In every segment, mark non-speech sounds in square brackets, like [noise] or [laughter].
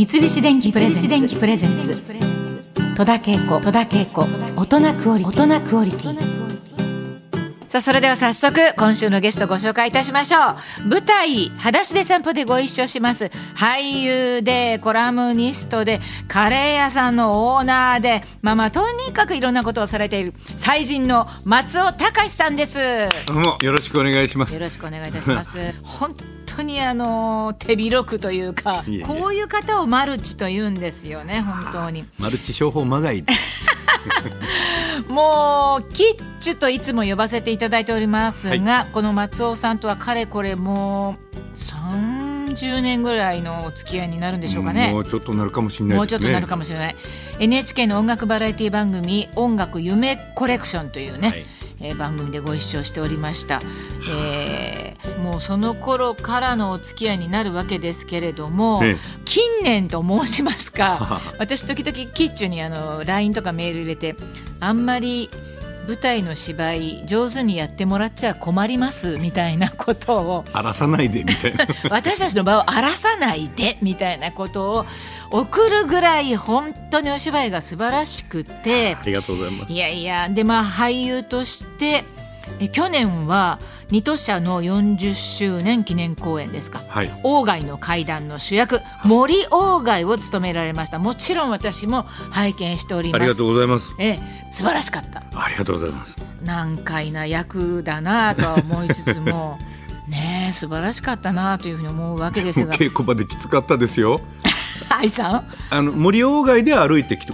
三菱電機プレゼンツ。戸田恵子。戸田恵子。大人クオリティ。大人クオリティさあそれでは早速今週のゲストご紹介いたしましょう。舞台「裸足で散歩」でご一緒します。俳優でコラムニストでカレー屋さんのオーナーでまあまあとにかくいろんなことをされている才人の松尾隆さんです。どうもよろしくお願いします。よろしくお願いいたします。本 [laughs] 当にあの手広くというかこういう方をマルチと言うんですよね本当に。マルチ商法まがい。[laughs] もうキッチュといつも呼ばせていただいておりますが、はこの松尾さんとはかれこれもう30年ぐらいのお付き合いになるんでしょうかね。もうちょっとなるかもしれないね。もうちょっとなるかもしれない。NHK の音楽バラエティ番組「音楽夢コレクション」というね、はい。えー番組でご一緒しておりました、えーもうその頃からのお付き合いになるわけですけれども、ええ。近年と申しますか [laughs] 私時々キッチュにあの LINE とかメール入れてあんまり舞台の芝居上手にやってもらっちゃ困りますみたいなことを荒らさないでみたいな。[laughs] 私たちの場を荒らさないでみたいなことを送るぐらい本当にお芝居が素晴らしくてありがとうございます。いやいやでまあ俳優としてえ去年は二都社の40周年記念公演ですか？はい。鴎外の怪談の主役森鴎外を務められました。もちろん私も拝見しております。ありがとうございます。ええ素晴らしかった。ありがとうございます。難解な役だなとは思いつつも [laughs] ねえ素晴らしかったなというふうに思うわけですが。稽古場できつかったですよ。[laughs] 愛さん？あの森鴎外で歩いてきて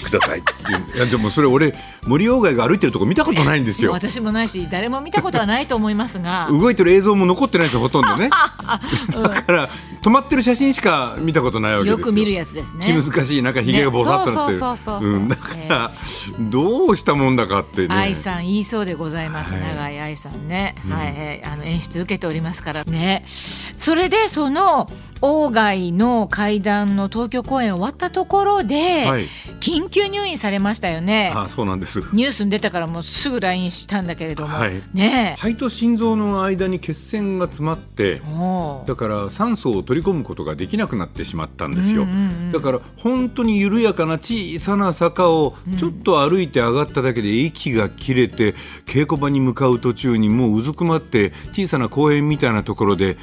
くださいっていういやでもそれ俺森鴎外が歩いてるとこ見たことないんですよ。私もないし誰も見たことはないと思いますが。[laughs] 動いてる映像も残ってないんですよほとんどね。[laughs] うん。だから止まってる写真しか見たことないわけですよ。よく見るやつですね。気難しいなんかひげがぼさっとなってる。ね。そうそうそうそうそう。うん。だからどうしたもんだかってね。愛さん言いそうでございます、はい永井愛さんね、はいはい。あの演出受けておりますからね。それでその鴎外の会談の東京公演終わったところで、はい。緊急入院されましたよね。あそうなんです。ニュースに出たからもうすぐ LINE したんだけれども、はい。ね。肺と心臓の間に血栓が詰まってだから酸素を取り込むことができなくなってしまったんですよ、うんうんうんだから本当に緩やかな小さな坂をちょっと歩いて上がっただけで息が切れて稽古場に向かう途中にもううずくまって小さな公園みたいなところで、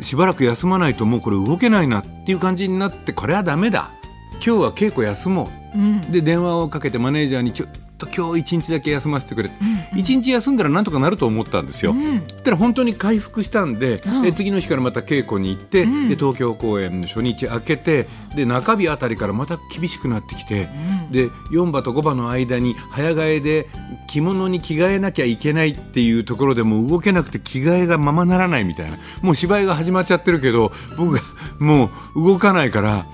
えしばらく休まないともうこれ動けないなっていう感じになってこれはダメだ。今日は稽古休もう、うん。で電話をかけてマネージャーにちょっと今日一日だけ休ませてくれ。一、日休んだらなんとかなると思ったんですよ。うん。たら本当に回復したんで、うん。え次の日からまた稽古に行って、うん。で東京公演の初日明けてで中日あたりからまた厳しくなってきて、で4場と5場の間に早替えで着物に着替えなきゃいけないっていうところでもう動けなくて着替えがままならないみたいな。もう芝居が始まっちゃってるけど僕がもう動かないから、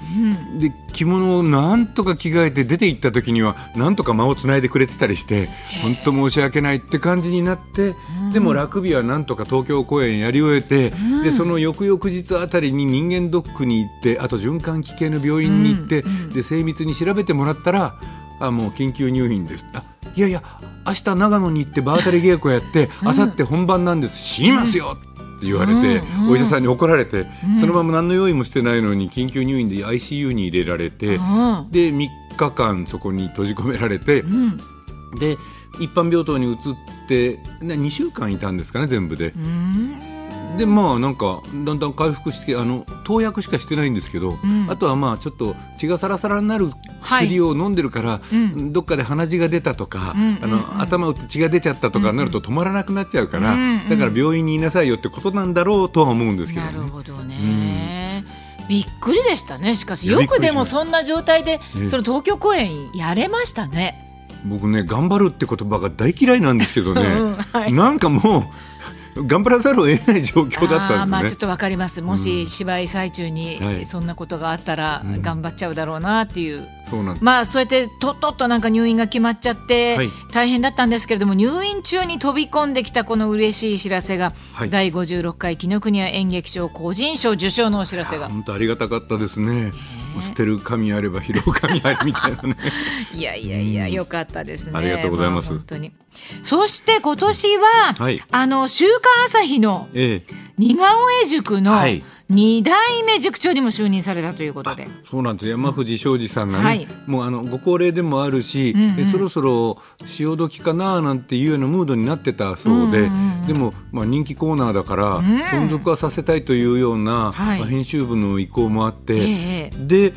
で着物をなんとか着替えて出て行った時にはなんとか間をつないでくれてたりして本当申し訳ないって感じになって、でもラグビーはなんとか東京公演やり終えて、でその翌々日あたりに人間ドックに行ってあと循環器系の病院に行って、で精密に調べてもらったらあもう緊急入院です。あいやいや明日長野に行って場当たり稽古やって明後日本番なんです。死にますよ、って言われて、うんうん。お医者さんに怒られて、そのまま何の用意もしてないのに緊急入院で ICU に入れられて、うん。で3日間そこに閉じ込められて、うん。で一般病棟に移ってな2週間いたんですかね全部で。うんでまあなんかだんだん回復してあの投薬しかしてないんですけど、ん。あとはまあちょっと血がサラサラになる薬を飲んでるから、うん。どっかで鼻血が出たとか、うんあの頭打って血が出ちゃったとかなると止まらなくなっちゃうから、うんだから病院にいなさいよってことなんだろうとは思うんですけどなね。るほどね、びっくりでしたねしかし。よくでもそんな状態でねその東京公演やれましたね。僕ね頑張るって言葉が大嫌いなんですけどね、[laughs] うんはい。なんかもう頑張らざるを得ない状況だったんですね。まあちょっ。とわかります。もし芝居最中にはい。そんなことがあったらうん。頑張っちゃうだろうなっていう、そうなんまあそうやってとっとっとなんか入院が決まっちゃってはい。大変だったんですけれども、入院中に飛び込んできたこの嬉しい知らせが、はい。第56回紀ノ国屋演劇賞個人賞受賞のお知らせが。本当ありがたかったですね。捨てる神あれば拾う神ありみたいなね。[laughs] いやいやいや、よかったですね。ありがとうございますあ本当に。そして今年は、はいあの週刊朝日のええ似顔絵塾のはい。二代目塾長にも就任されたということで、そうなんです山藤昌司さんがね、はい。もうあのご高齢でもあるし、うんうん。えそろそろ潮時かななんていうようなムードになってたそうで、うんうんうんでも、まあ、人気コーナーだから、ん。存続はさせたいというような、はい。まあ、編集部の意向もあって、ええで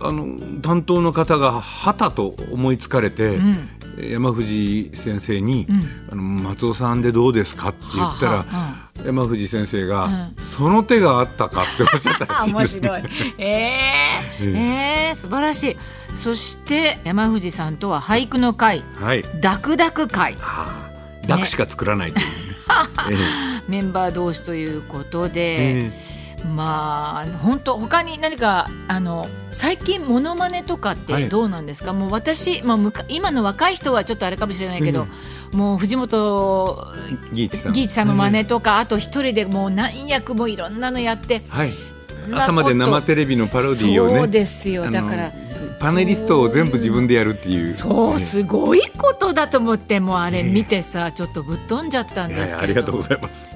あの担当の方がはたと思いつかれて、ん山藤先生に、んあの「松尾さんでどうですか?」って言ったら、はあはあ山藤先生が、うんその手があったか」っておっしゃったらしいですね。[laughs] 白い。えええええ素晴らしい。そして山藤さんとは俳句の会、はいダクダク会、ああ、ダクしか作らないというね。[laughs] メンバー同士ということえで、えまあ本当他に何かあの最近モノマネとかってはいどうなんですか？もう私、まあむか今の若い人はちょっとあれかもしれないけど、もう藤本えギーチさん。の真似とか、あと一人でもう何役もいろんなのやって。はい。朝まで生テレビのパロディーをね。そうですよだからパネリストを全部自分でやるっていう。そうねすごいことだと思ってもうあれ見てさちょっとぶっ飛んじゃったんですけれどやありがとうございます。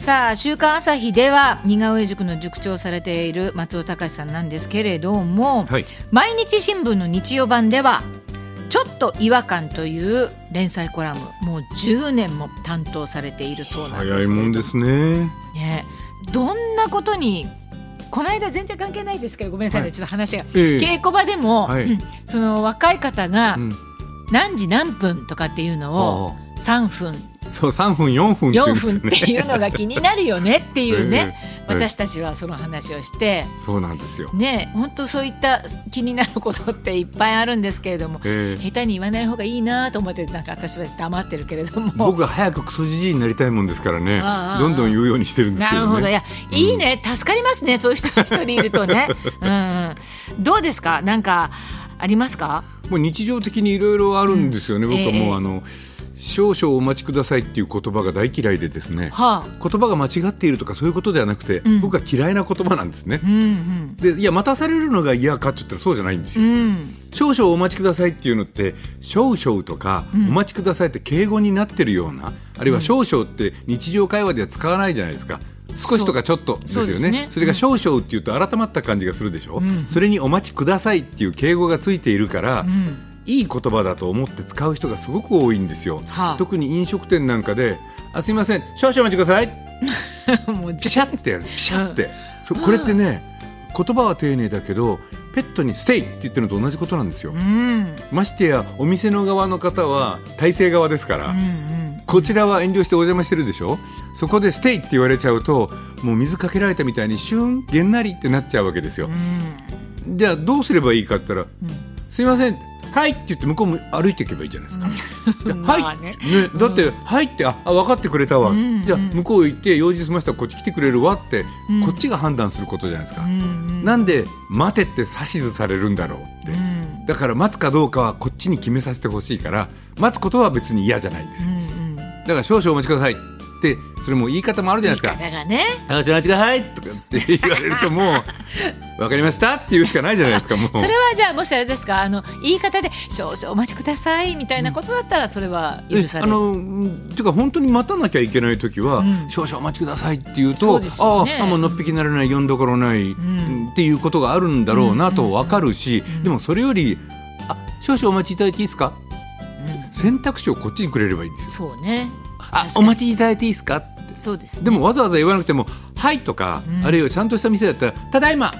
さあ「週刊朝日」では似顔絵塾の塾長をされている松尾隆さんなんですけれども、はい。毎日新聞の日曜版では「ちょっと違和感」という連載コラムもう10年も担当されているそうなんですけれ早いどもんですね。ね。どんなことにこの間全然関係ないですけどごめんなさいね、はい。ちょっと話が、ええ。稽古場でも、はい。うん。その若い方がうん。何時何分とかっていうのを3分そう三分四分って言う4ね。分っていうのが気になるよねっていうね、[laughs] ええ私たちはその話をして。そうなんですよ。ね、本当そういった気になることっていっぱいあるんですけれども、ええ。下手に言わない方がいいなと思ってなんか私は黙ってるけれども。僕は早くクソじじいになりたいもんですからね。どんどん言うようにしてるんですけどね。なるほど。いやいいね、助かりますね。そういう人が一人いるとね、うん。うん、どうですか？なんかありますか？もう日常的にいろいろあるんですよね。僕はええもうあの少々お待ちくださいっていう言葉が大嫌いでですね。はあ。言葉が間違っているとかそういうことではなくて、ん。僕は嫌いな言葉なんですね。う。んでいや待たされるのが嫌かって言ったらそうじゃないんですよ。うん。うん少々お待ちくださいっていうのって少々とか、ん。お待ちくださいって敬語になってるようなあるいは少々って日常会話では使わないじゃないですか。少しとかちょっとですよね。そね。れが少々っていうと改まった感じがするでしょ、ん。それにお待ちくださいっていう敬語がついているから、うんいい言葉だと思って使う人がすごく多いんですよ、はあ。特に飲食店なんかで「あすいません。少々お待ちください」[laughs] もうピシャってやる。ピシャって、そこれってね言葉は丁寧だけどペットに「ステイ」って言ってるのと同じことなんですよ、うん。ましてやお店の側の方は体制側ですから、うんうんこちらは遠慮してお邪魔してるでしょ？そこで「ステイ」って言われちゃうともう水かけられたみたいにシュンげんなりってなっちゃうわけですよ、じゃあどうすればいいかって言ったら「すいませんはい」って言って向こうも歩いていけばいいじゃないですか。[laughs] はい、まあね。ねだって「はい」ってああ分かってくれたわ、んじゃあ向こう行って用事済ませたらこっち来てくれるわって、ん。こっちが判断することじゃないですか。なんで待てって指図されるんだろうって、うん。だから待つかどうかはこっちに決めさせてほしいから待つことは別に嫌じゃないんですよ、うんうん。だから少々お待ちくださいってそれも言い方もあるじゃないですか。言い方がね少々お待ちくださいとかって言われるともう分かりましたって言うしかないじゃないですかもう。それはじゃあもしあれですかあの言い方で「少々お待ちください」みたいなことだったらそれは許される。えあのうんていうか本当に待たなきゃいけない時は、うん。少々お待ちくださいって言うとそうね。ああもうのっぴきなれない読んどころない、ん。っていうことがあるんだろうなと分かるし、でもそれよりあ少々お待ちいただいていいですか？選択肢をこっちにくれればいいんですよ。そうねあお待ちいただいていいですか？ってそうですね。でもわざわざ言わなくても「はい」とか、うん。あるいはちゃんとした店だったら「ただいま」って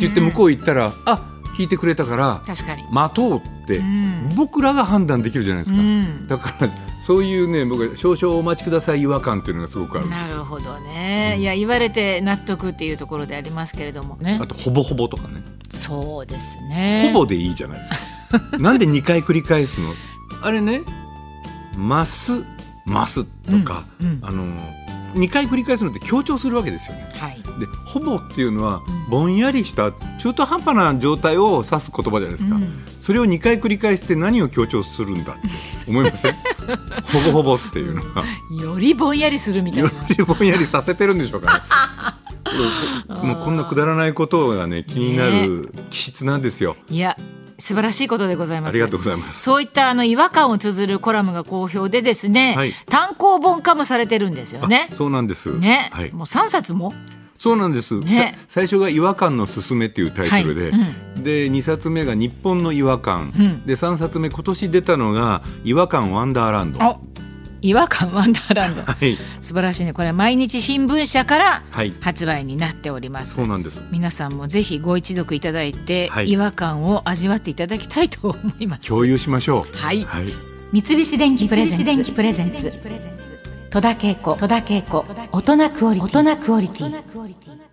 言って向こう行ったら「あ聞いてくれたから確かに。待とう」って、うん。僕らが判断できるじゃないですか、うん。だからそういうね僕は少々お待ちください違和感っていうのがすごくあるなるほどね、いや言われて納得っていうところでありますけれども。ねあとほぼほぼとかね、そうですね。ほぼでいいじゃないですか。なんで2回繰り返すの？あれね「ます」「ます」とか、うんうん。あの2回繰り返すのって強調するわけですよね。はい。でほぼっていうのはぼんやりした中途半端な状態を指す言葉じゃないですか、うん。それを2回繰り返して何を強調するんだって思いません？[laughs] ほぼほぼっていうのは。よりぼんやりするみたいよなりぼんやりさせてるんでしょうかね。[laughs] もうこんなくだらないことがね気になる気質なんですよ。いや素晴らしいことでございます。ありがとうございます。そういったあの違和感を綴るコラムが好評でですね、はい。単行本化もされてるんですよね。そうなんです。ね、はい。もう3冊も？そうなんです。ね。さ最初が違和感のすすめっていうタイトルで、はい。で2冊目が日本の違和感、うん。で3冊目今年出たのが違和感ワンダーランド。はあ違和感ワンダーランドい。素晴らしいね。これ毎日新聞社からはい。発売になっております、そうなんです。皆さんもぜひご一読いただいて、はい。違和感を味わっていただきたいと思います。共有しましょう。はい。はい。三菱電機プレゼンツ。戸田恵子戸田恵子大人クオリティ